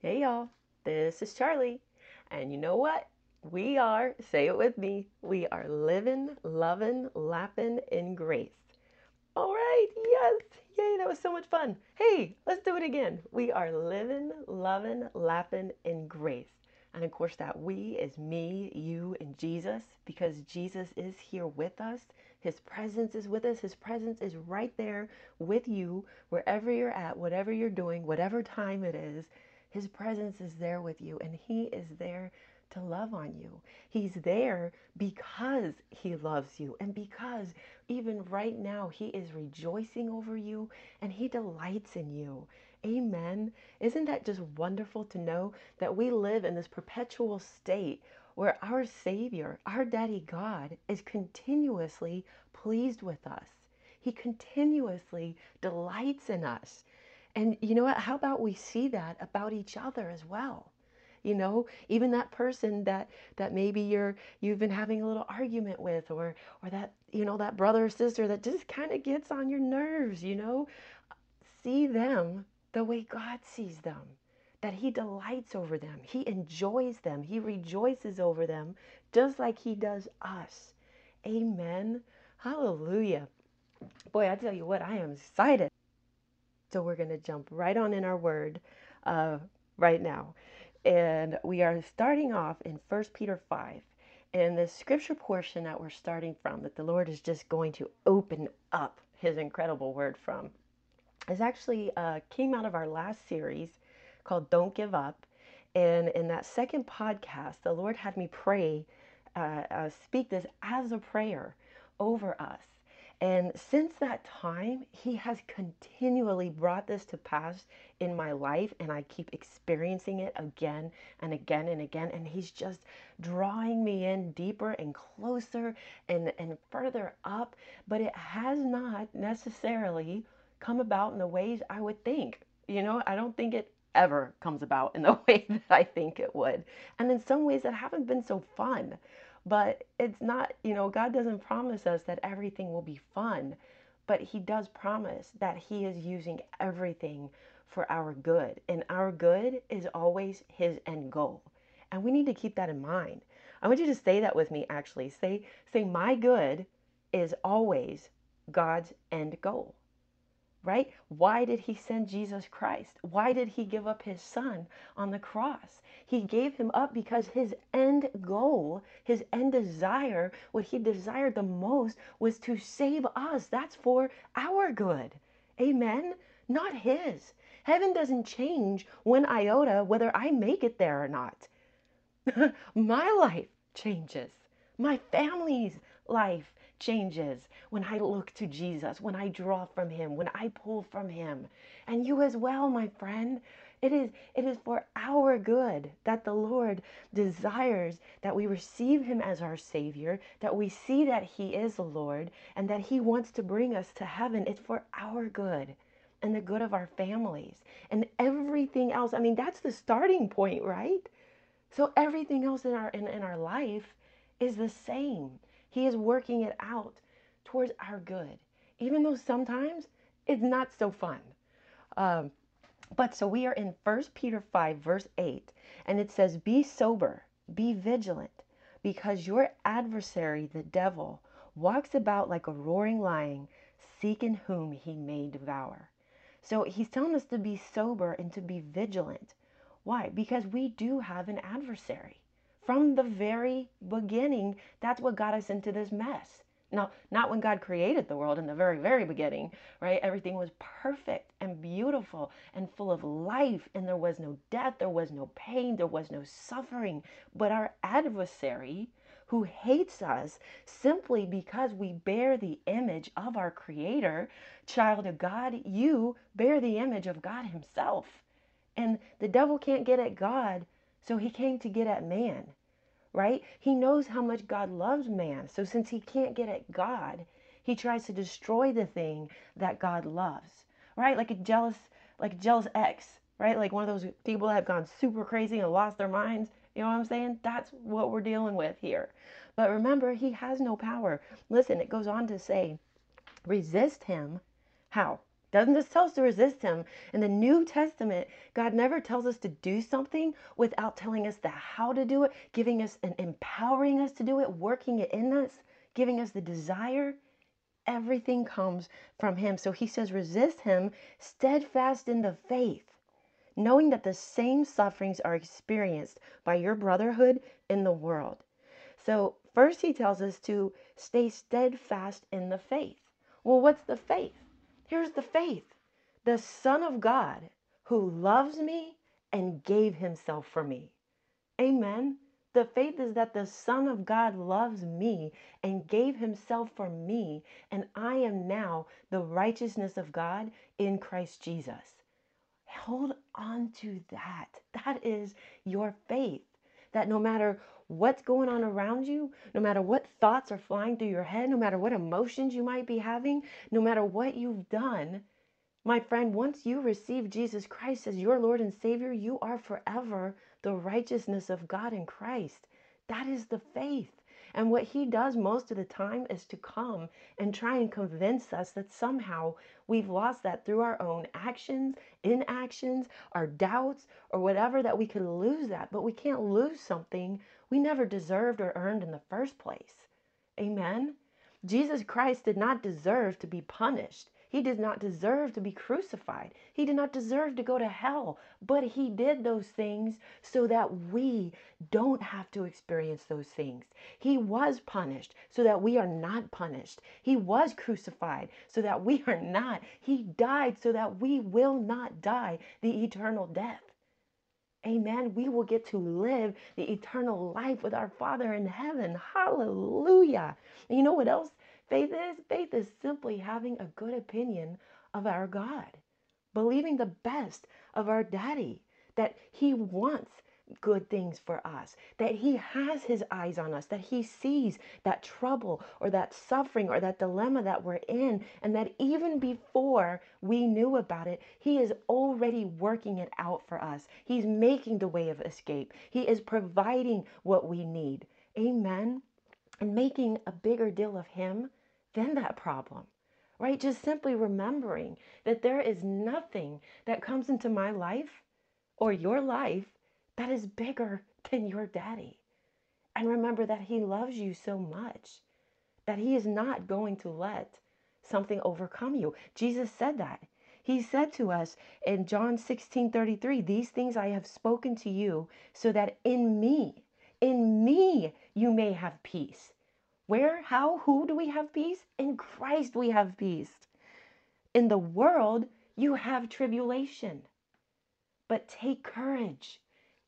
Hey y'all, this is Charlie. And you know what? We are, say it with me, we are living, loving, lapping in grace. All right, yes, yay, that was so much fun. Hey, let's do it again. We are living, loving, lapping in grace. And of course, that we is me, you, and Jesus, because Jesus is here with us. His presence is with us. His presence is right there with you, wherever you're at, whatever you're doing, whatever time it is. His presence is there with you, and He is there to love on you. He's there because He loves you, and because even right now He is rejoicing over you and He delights in you. Amen. Isn't that just wonderful to know that we live in this perpetual state where our Savior, our Daddy God, is continuously pleased with us? He continuously delights in us. And you know what? How about we see that about each other as well? You know, even that person that that maybe you're you've been having a little argument with or or that you know that brother or sister that just kind of gets on your nerves, you know? See them the way God sees them. That he delights over them. He enjoys them. He rejoices over them just like he does us. Amen. Hallelujah. Boy, I tell you what, I am excited. So we're going to jump right on in our word uh, right now. And we are starting off in First Peter 5. And the scripture portion that we're starting from, that the Lord is just going to open up his incredible word from, is actually uh, came out of our last series called Don't Give Up. And in that second podcast, the Lord had me pray, uh, uh, speak this as a prayer over us. And since that time, He has continually brought this to pass in my life, and I keep experiencing it again and again and again. And He's just drawing me in deeper and closer and, and further up. But it has not necessarily come about in the ways I would think. You know, I don't think it ever comes about in the way that I think it would. And in some ways, that haven't been so fun. But it's not, you know, God doesn't promise us that everything will be fun, but He does promise that He is using everything for our good. And our good is always His end goal. And we need to keep that in mind. I want you to say that with me actually. Say, say, my good is always God's end goal right? Why did he send Jesus Christ? Why did he give up his son on the cross? He gave him up because his end goal, his end desire, what he desired the most was to save us. That's for our good. Amen? Not his. Heaven doesn't change one iota whether I make it there or not. My life changes. My family's life changes when I look to Jesus, when I draw from him, when I pull from him. And you as well, my friend. It is it is for our good that the Lord desires that we receive him as our savior, that we see that he is the Lord and that he wants to bring us to heaven. It's for our good and the good of our families and everything else. I mean, that's the starting point, right? So everything else in our in, in our life is the same. He is working it out towards our good, even though sometimes it's not so fun. Um, but so we are in 1 Peter 5, verse 8, and it says, Be sober, be vigilant, because your adversary, the devil, walks about like a roaring lion, seeking whom he may devour. So he's telling us to be sober and to be vigilant. Why? Because we do have an adversary from the very beginning, that's what got us into this mess. Now, not when God created the world in the very, very beginning, right? Everything was perfect and beautiful and full of life, and there was no death, there was no pain, there was no suffering. But our adversary, who hates us simply because we bear the image of our Creator, child of God, you bear the image of God Himself. And the devil can't get at God, so he came to get at man right? He knows how much God loves man. So since he can't get at God, he tries to destroy the thing that God loves, right? Like a jealous, like a jealous ex, right? Like one of those people that have gone super crazy and lost their minds. You know what I'm saying? That's what we're dealing with here. But remember, he has no power. Listen, it goes on to say, resist him. How? Doesn't just tell us to resist him. In the New Testament, God never tells us to do something without telling us the how to do it, giving us and empowering us to do it, working it in us, giving us the desire. Everything comes from him. So he says, resist him, steadfast in the faith, knowing that the same sufferings are experienced by your brotherhood in the world. So, first he tells us to stay steadfast in the faith. Well, what's the faith? Here's the faith the Son of God who loves me and gave himself for me. Amen. The faith is that the Son of God loves me and gave himself for me, and I am now the righteousness of God in Christ Jesus. Hold on to that. That is your faith. That no matter what's going on around you, no matter what thoughts are flying through your head, no matter what emotions you might be having, no matter what you've done, my friend, once you receive Jesus Christ as your Lord and Savior, you are forever the righteousness of God in Christ. That is the faith. And what he does most of the time is to come and try and convince us that somehow we've lost that through our own actions, inactions, our doubts, or whatever, that we could lose that. But we can't lose something we never deserved or earned in the first place. Amen. Jesus Christ did not deserve to be punished. He did not deserve to be crucified. He did not deserve to go to hell. But he did those things so that we don't have to experience those things. He was punished so that we are not punished. He was crucified so that we are not. He died so that we will not die the eternal death. Amen. We will get to live the eternal life with our Father in heaven. Hallelujah. And you know what else faith is? Faith is simply having a good opinion of our God, believing the best of our daddy, that he wants good things for us, that He has His eyes on us, that He sees that trouble or that suffering or that dilemma that we're in, and that even before we knew about it, He is already working it out for us. He's making the way of escape, He is providing what we need. Amen. And making a bigger deal of Him than that problem right? Just simply remembering that there is nothing that comes into my life or your life that is bigger than your daddy. And remember that he loves you so much that he is not going to let something overcome you. Jesus said that. He said to us in John 16 33, These things I have spoken to you so that in me, in me, you may have peace. Where, how, who do we have peace? In Christ we have peace. In the world, you have tribulation. But take courage.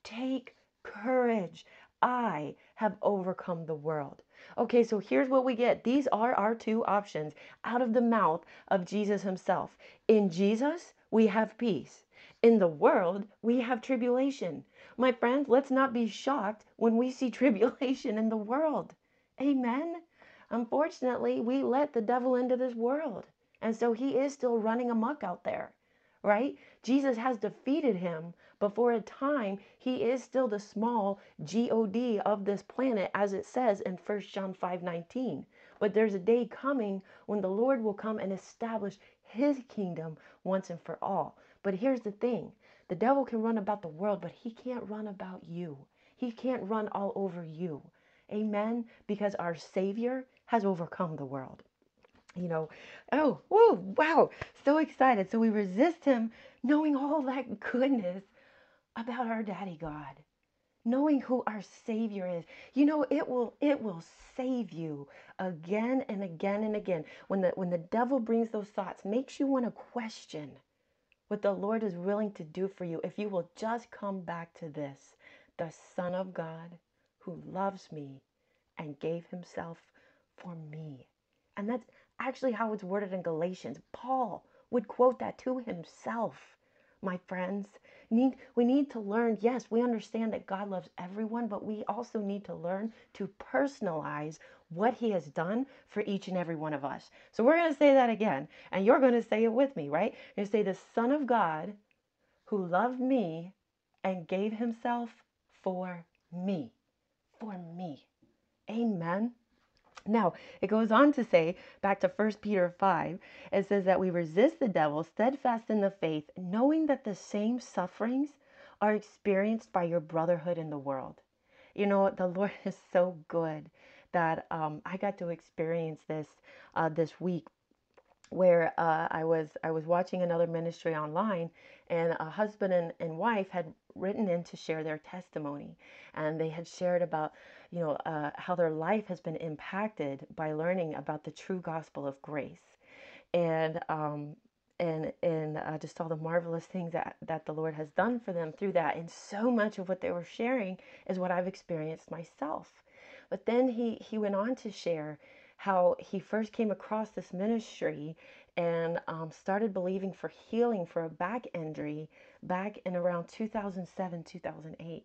Take courage. I have overcome the world. Okay, so here's what we get. These are our two options out of the mouth of Jesus himself. In Jesus, we have peace. In the world, we have tribulation. My friends, let's not be shocked when we see tribulation in the world. Amen. Unfortunately, we let the devil into this world. And so he is still running amok out there, right? Jesus has defeated him, but for a time, he is still the small God of this planet, as it says in 1 John 5 19. But there's a day coming when the Lord will come and establish his kingdom once and for all. But here's the thing the devil can run about the world, but he can't run about you. He can't run all over you. Amen. Because our Savior has overcome the world. You know, oh, whoa, wow, so excited. So we resist him knowing all that goodness about our daddy God knowing who our savior is. You know it will it will save you again and again and again. When the when the devil brings those thoughts makes you want to question what the lord is willing to do for you if you will just come back to this the son of god who loves me and gave himself for me. And that's actually how it's worded in galatians paul would quote that to himself. My friends need we need to learn yes we understand that god loves everyone but we also need to learn to personalize what he has done for each and every one of us. So we're going to say that again and you're going to say it with me right? You say the son of god who loved me and gave himself for me. For me. Amen Now, it goes on to say, back to First Peter 5, it says that we resist the devil, steadfast in the faith, knowing that the same sufferings are experienced by your brotherhood in the world. You know, the Lord is so good that um, I got to experience this uh, this week where uh, I was I was watching another ministry online, and a husband and, and wife had written in to share their testimony, and they had shared about you know uh, how their life has been impacted by learning about the true gospel of grace, and um, and and uh, just all the marvelous things that that the Lord has done for them through that, and so much of what they were sharing is what I've experienced myself. But then he he went on to share how he first came across this ministry and um, started believing for healing for a back injury back in around 2007 2008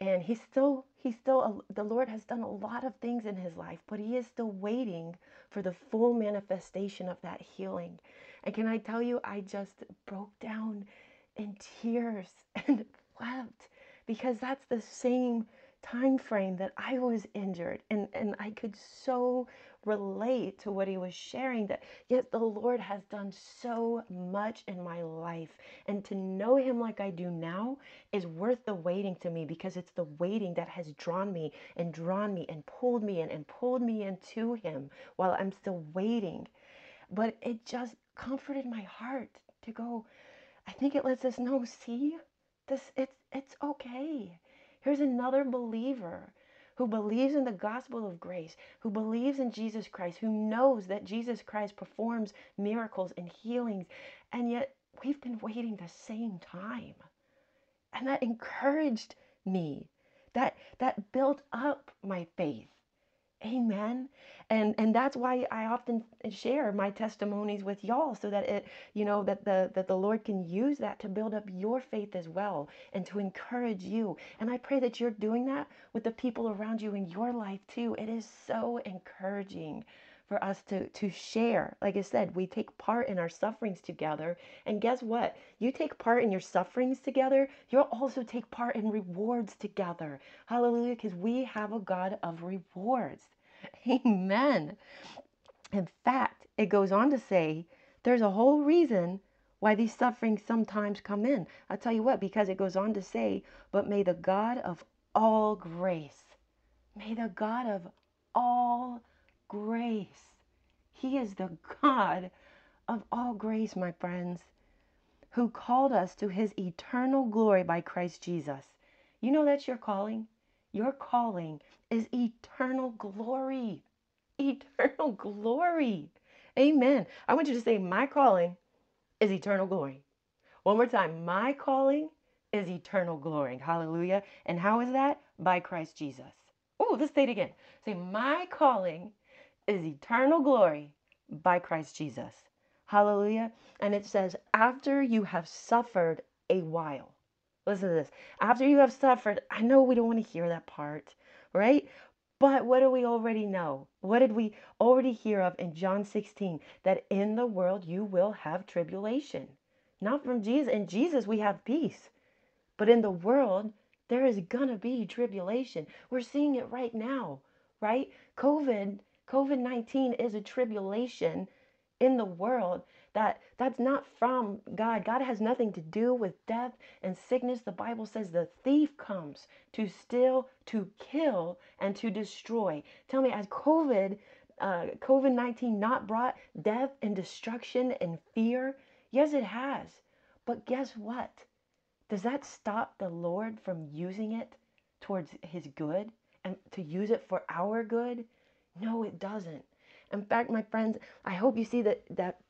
and he's still he's still the lord has done a lot of things in his life but he is still waiting for the full manifestation of that healing. And can i tell you i just broke down in tears and wept because that's the same time frame that I was injured and and I could so relate to what he was sharing that yet the Lord has done so much in my life and to know him like I do now is worth the waiting to me because it's the waiting that has drawn me and drawn me and pulled me in and pulled me into him while I'm still waiting. But it just comforted my heart to go I think it lets us know see this it's it's okay Here's another believer who believes in the gospel of grace, who believes in Jesus Christ, who knows that Jesus Christ performs miracles and healings, and yet we've been waiting the same time. And that encouraged me. That that built up my faith. Amen. And and that's why I often share my testimonies with y'all so that it, you know, that the that the Lord can use that to build up your faith as well and to encourage you. And I pray that you're doing that with the people around you in your life too. It is so encouraging for us to to share. Like I said, we take part in our sufferings together. And guess what? You take part in your sufferings together, you'll also take part in rewards together. Hallelujah, because we have a God of rewards. Amen. In fact, it goes on to say there's a whole reason why these sufferings sometimes come in. I'll tell you what, because it goes on to say, but may the God of all grace, may the God of all grace, He is the God of all grace, my friends, who called us to His eternal glory by Christ Jesus. You know that's your calling? Your calling is eternal glory. Eternal glory. Amen. I want you to say, My calling is eternal glory. One more time. My calling is eternal glory. Hallelujah. And how is that? By Christ Jesus. Oh, let's say it again. Say, My calling is eternal glory by Christ Jesus. Hallelujah. And it says, After you have suffered a while. Listen to this. After you have suffered, I know we don't want to hear that part, right? But what do we already know? What did we already hear of in John 16? That in the world you will have tribulation. Not from Jesus. In Jesus, we have peace. But in the world, there is going to be tribulation. We're seeing it right now, right? COVID, COVID 19 is a tribulation in the world that that's not from God. God has nothing to do with death and sickness. The Bible says the thief comes to steal, to kill, and to destroy. Tell me, as COVID, uh, COVID 19 not brought death and destruction and fear? Yes, it has. But guess what? Does that stop the Lord from using it towards his good and to use it for our good? No, it doesn't. In fact, my friends, I hope you see that that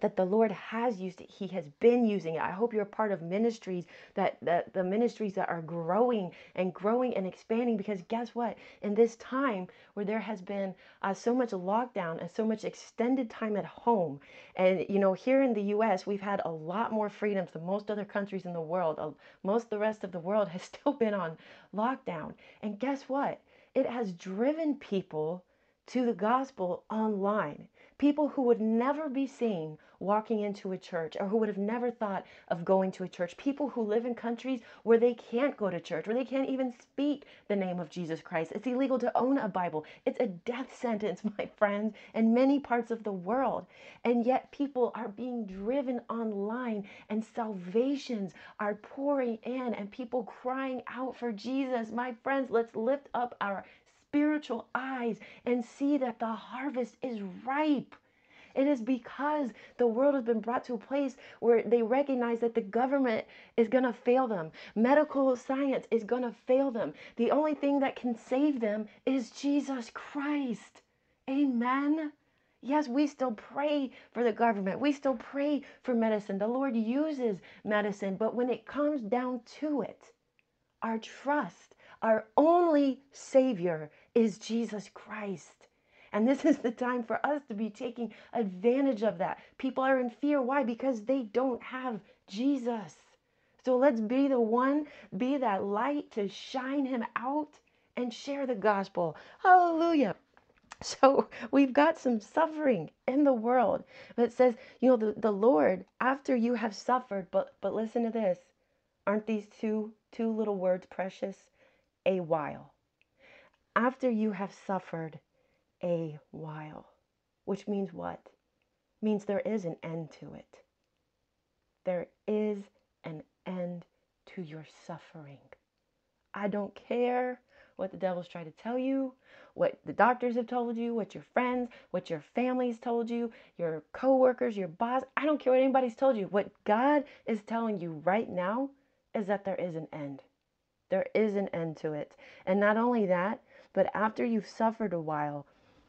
that the Lord has used it. He has been using it. I hope you're a part of ministries that, that the ministries that are growing and growing and expanding because guess what? In this time where there has been uh, so much lockdown and so much extended time at home, and you know, here in the US, we've had a lot more freedoms than most other countries in the world. Uh, most the rest of the world has still been on lockdown. And guess what? It has driven people to the gospel online People who would never be seen walking into a church or who would have never thought of going to a church. People who live in countries where they can't go to church, where they can't even speak the name of Jesus Christ. It's illegal to own a Bible. It's a death sentence, my friends, in many parts of the world. And yet people are being driven online and salvations are pouring in and people crying out for Jesus. My friends, let's lift up our spiritual eyes and see that the harvest is ripe. It is because the world has been brought to a place where they recognize that the government is going to fail them. Medical science is going to fail them. The only thing that can save them is Jesus Christ. Amen. Yes, we still pray for the government. We still pray for medicine. The Lord uses medicine. But when it comes down to it, our trust, our only Savior is Jesus Christ. And this is the time for us to be taking advantage of that. People are in fear. Why? Because they don't have Jesus. So let's be the one, be that light to shine him out and share the gospel. Hallelujah. So we've got some suffering in the world. But it says, you know, the, the Lord, after you have suffered, but but listen to this. Aren't these two two little words precious? A while after you have suffered a while, which means what? Means there is an end to it. There is an end to your suffering. I don't care what the devil's trying to tell you, what the doctors have told you, what your friends, what your family's told you, your coworkers, your boss. I don't care what anybody's told you. What God is telling you right now is that there is an end. There is an end to it. And not only that, but after you've suffered a while,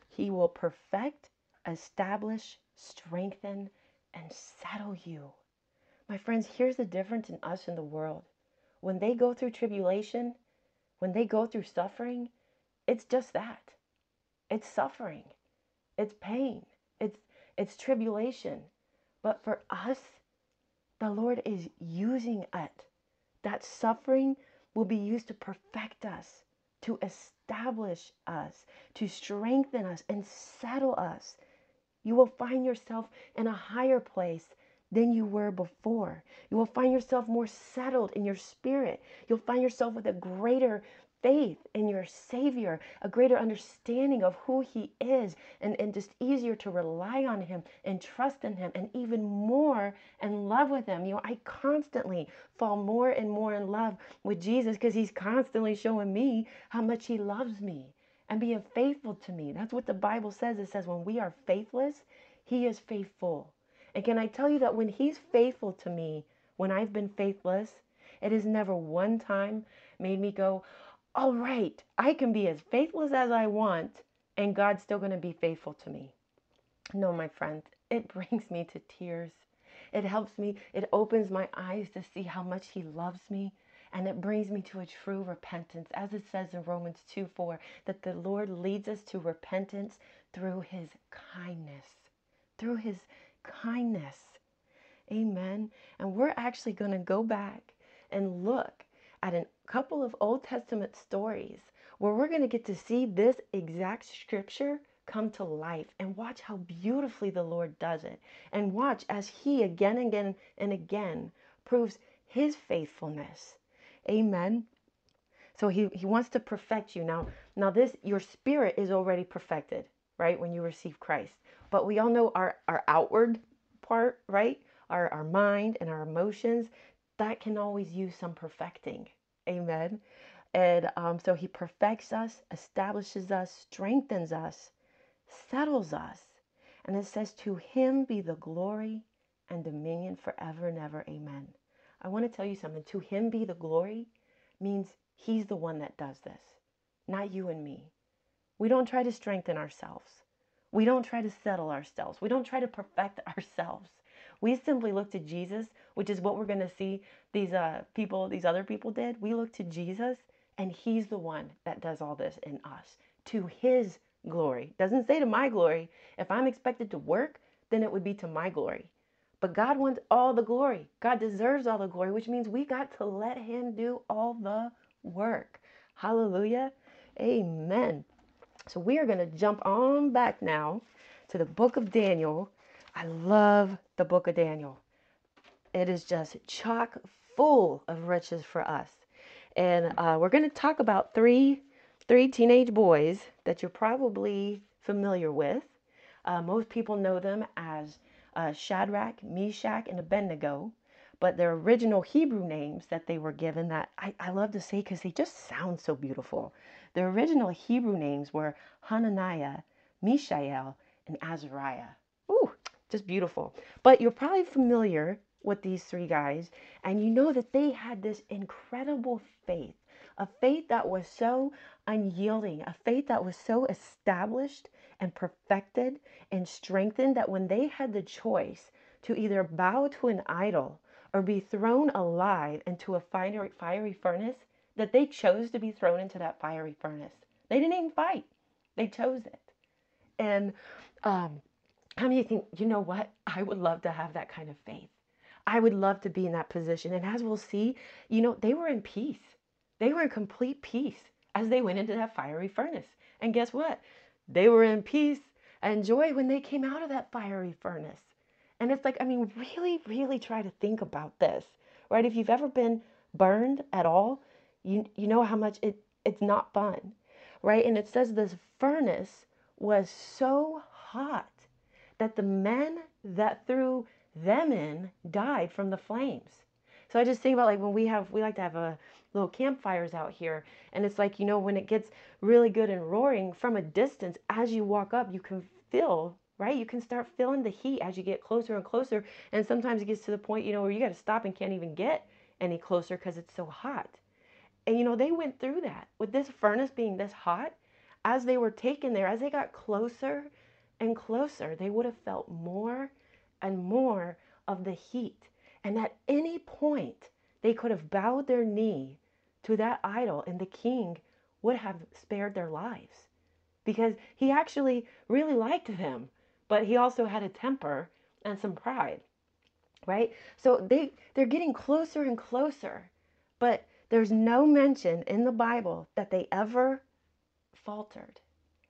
he will perfect, establish, strengthen, and settle you. My friends, here's the difference in us and the world. When they go through tribulation, when they go through suffering, it's just that. It's suffering. It's pain. It's it's tribulation. But for us, the Lord is using it. That suffering will be used to perfect us, to establish us, to strengthen us, and settle us. You will find yourself in a higher place than you were before. You will find yourself more settled in your spirit. You'll find yourself with a greater faith in your Savior, a greater understanding of who He is, and, and just easier to rely on Him and trust in Him, and even more in love with Him. You know, I constantly fall more and more in love with Jesus because He's constantly showing me how much He loves me and being faithful to me. That's what the Bible says. It says, when we are faithless, He is faithful. And can I tell you that when He's faithful to me, when I've been faithless, it has never one time made me go, all right, I can be as faithless as I want, and God's still going to be faithful to me. No, my friend, it brings me to tears. It helps me, it opens my eyes to see how much He loves me. And it brings me to a true repentance, as it says in Romans 2 4, that the Lord leads us to repentance through His kindness. Through His kindness. Amen. And we're actually going to go back and look at a couple of Old Testament stories where we're going to get to see this exact scripture come to life and watch how beautifully the Lord does it. And watch as He again and again and again proves His faithfulness. Amen. So he, he wants to perfect you. Now, now this your spirit is already perfected, right? When you receive Christ. But we all know our, our outward part, right? Our our mind and our emotions, that can always use some perfecting. Amen. And um, so he perfects us, establishes us, strengthens us, settles us. And it says, To him be the glory and dominion forever and ever. Amen. I want to tell you something. To him be the glory means he's the one that does this, not you and me. We don't try to strengthen ourselves. We don't try to settle ourselves. We don't try to perfect ourselves. We simply look to Jesus, which is what we're going to see these uh, people, these other people did. We look to Jesus, and He's the one that does all this in us to His glory. Doesn't say to my glory. If I'm expected to work, then it would be to my glory. But God wants all the glory. God deserves all the glory, which means we got to let Him do all the work. Hallelujah. Amen. So we are going to jump on back now to the book of Daniel. I love the book of Daniel. It is just chock full of riches for us. And uh, we're going to talk about three, three teenage boys that you're probably familiar with. Uh, most people know them as uh, Shadrach, Meshach, and Abednego, but their original Hebrew names that they were given that I, I love to say because they just sound so beautiful. Their original Hebrew names were Hananiah, Mishael, and Azariah. Just beautiful. But you're probably familiar with these three guys, and you know that they had this incredible faith a faith that was so unyielding, a faith that was so established and perfected and strengthened that when they had the choice to either bow to an idol or be thrown alive into a fiery, fiery furnace, that they chose to be thrown into that fiery furnace. They didn't even fight, they chose it. And um, how many think, you know what? I would love to have that kind of faith. I would love to be in that position. And as we'll see, you know, they were in peace. They were in complete peace as they went into that fiery furnace. And guess what? They were in peace and joy when they came out of that fiery furnace. And it's like, I mean, really, really try to think about this, right? If you've ever been burned at all, you you know how much it it's not fun, right? And it says this furnace was so hot that the men that threw them in died from the flames. So I just think about like when we have we like to have a little campfires out here and it's like you know when it gets really good and roaring from a distance as you walk up you can feel right you can start feeling the heat as you get closer and closer and sometimes it gets to the point you know where you got to stop and can't even get any closer because it's so hot and you know they went through that with this furnace being this hot as they were taken there as they got closer and closer they would have felt more and more of the heat and at any point they could have bowed their knee to that idol, and the king would have spared their lives because he actually really liked them, but he also had a temper and some pride, right? So they they're getting closer and closer, but there's no mention in the Bible that they ever faltered.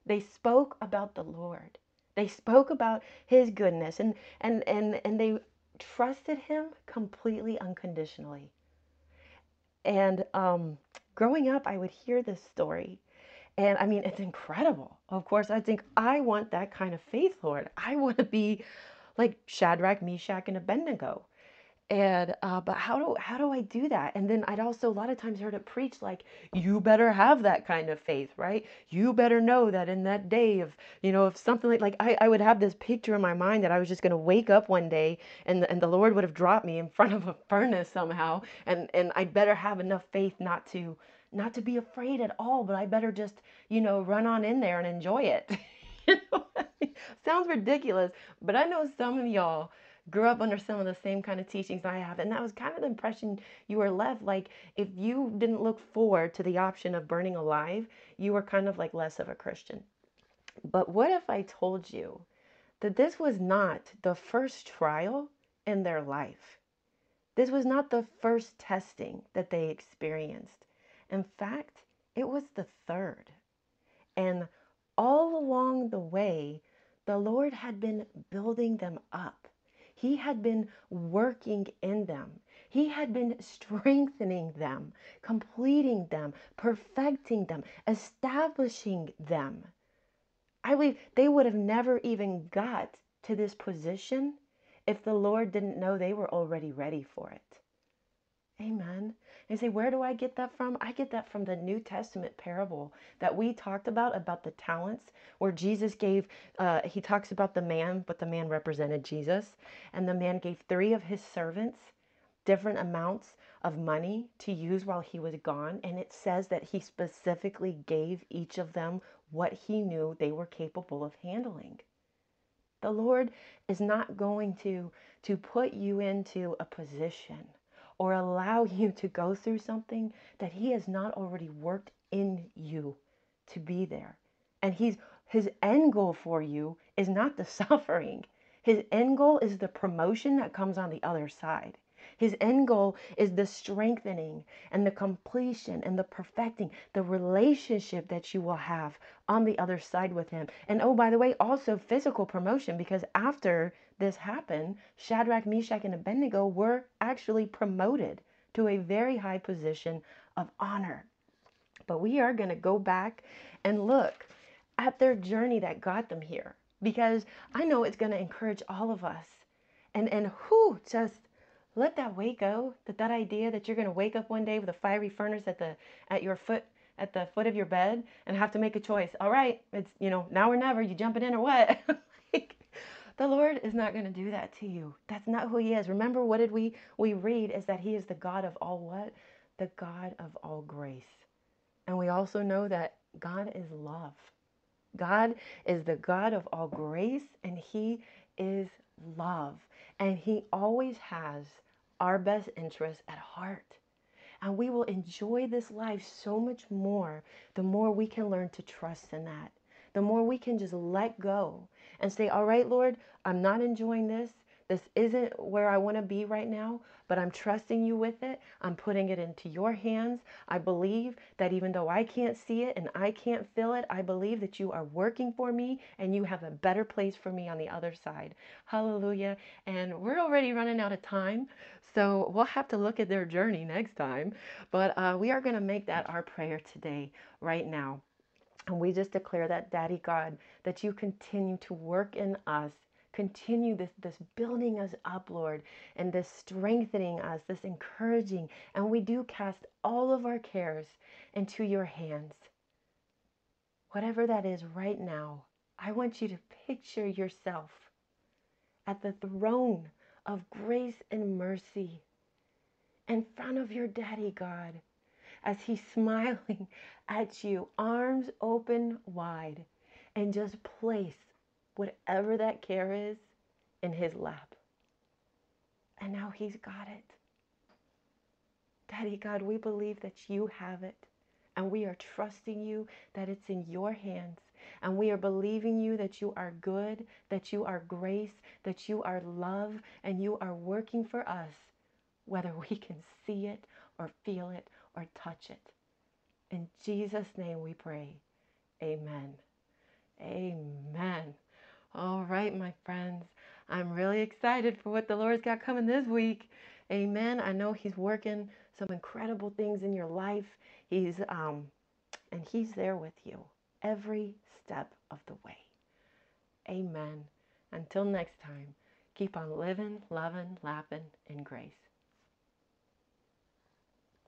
They spoke about the Lord. They spoke about his goodness and and and and they trusted him completely unconditionally. And um, growing up, I would hear this story. And I mean, it's incredible. Of course, I think I want that kind of faith, Lord. I want to be like Shadrach, Meshach, and Abednego and uh, but how do how do I do that? And then I'd also a lot of times heard it preached like you better have that kind of faith, right? You better know that in that day of you know if something like like I, I would have this picture in my mind that I was just gonna wake up one day and and the Lord would have dropped me in front of a furnace somehow, and and I'd better have enough faith not to not to be afraid at all, but I better just you know run on in there and enjoy it. Sounds ridiculous, but I know some of y'all grew up under some of the same kind of teachings I have. And that was kind of the impression you were left. Like, if you didn't look forward to the option of burning alive, you were kind of like less of a Christian. But what if I told you that this was not the first trial in their life? This was not the first testing that they experienced. In fact, it was the third. And all along the way, the Lord had been building them up. He had been working in them. He had been strengthening them, completing them, perfecting them, establishing them. I believe they would have never even got to this position if the Lord didn't know they were already ready for it. Amen. And say, where do I get that from? I get that from the New Testament parable that we talked about, about the talents, where Jesus gave, uh, he talks about the man, but the man represented Jesus. And the man gave three of his servants different amounts of money to use while he was gone. And it says that he specifically gave each of them what he knew they were capable of handling. The Lord is not going to, to put you into a position or allow you to go through something that he has not already worked in you to be there. And he's his end goal for you is not the suffering. His end goal is the promotion that comes on the other side. His end goal is the strengthening and the completion and the perfecting, the relationship that you will have on the other side with Him. And oh, by the way, also physical promotion, because after this happened, Shadrach, Meshach, and Abednego were actually promoted to a very high position of honor. But we are going to go back and look at their journey that got them here because I know it's going to encourage all of us. And and who just let that weight go. That that idea that you're going to wake up one day with a fiery furnace at the at your foot at the foot of your bed and have to make a choice. All right, it's you know now or never. You jumping in or what? like, the Lord is not going to do that to you. That's not who He is. Remember, what did we we read is that He is the God of all what? The God of all grace. And we also know that God is love. God is the God of all grace and He is love. And He always has our best interests at heart. And we will enjoy this life so much more the more we can learn to trust in that. The more we can just let go and say, All right, Lord, I'm not enjoying this. This isn't where I want to be right now, but I'm trusting you with it. I'm putting it into your hands. I believe that even though I can't see it and I can't feel it, I believe that you are working for me and you have a better place for me on the other side. Hallelujah. And we're already running out of time, so we'll have to look at their journey next time. But uh, we are going to make that our prayer today, right now. And we just declare that, Daddy God, that you continue to work in us continue this this building us up lord and this strengthening us this encouraging and we do cast all of our cares into your hands. Whatever that is right now i want you to picture yourself at the throne of grace and mercy in front of your daddy god as he's smiling at you arms open wide and just place whatever that care is in his lap. And now he's got it. Daddy God, we believe that you have it. And we are trusting you that it's in your hands. And we are believing you that you are good, that you are grace, that you are love, and you are working for us, whether we can see it or feel it or touch it. In Jesus' name we pray. Amen. Amen. All right, my friends. I'm really excited for what the Lord's got coming this week. Amen. I know He's working some incredible things in your life. He's um and He's there with you every step of the way. Amen. Until next time, keep on living, loving, laughing in grace.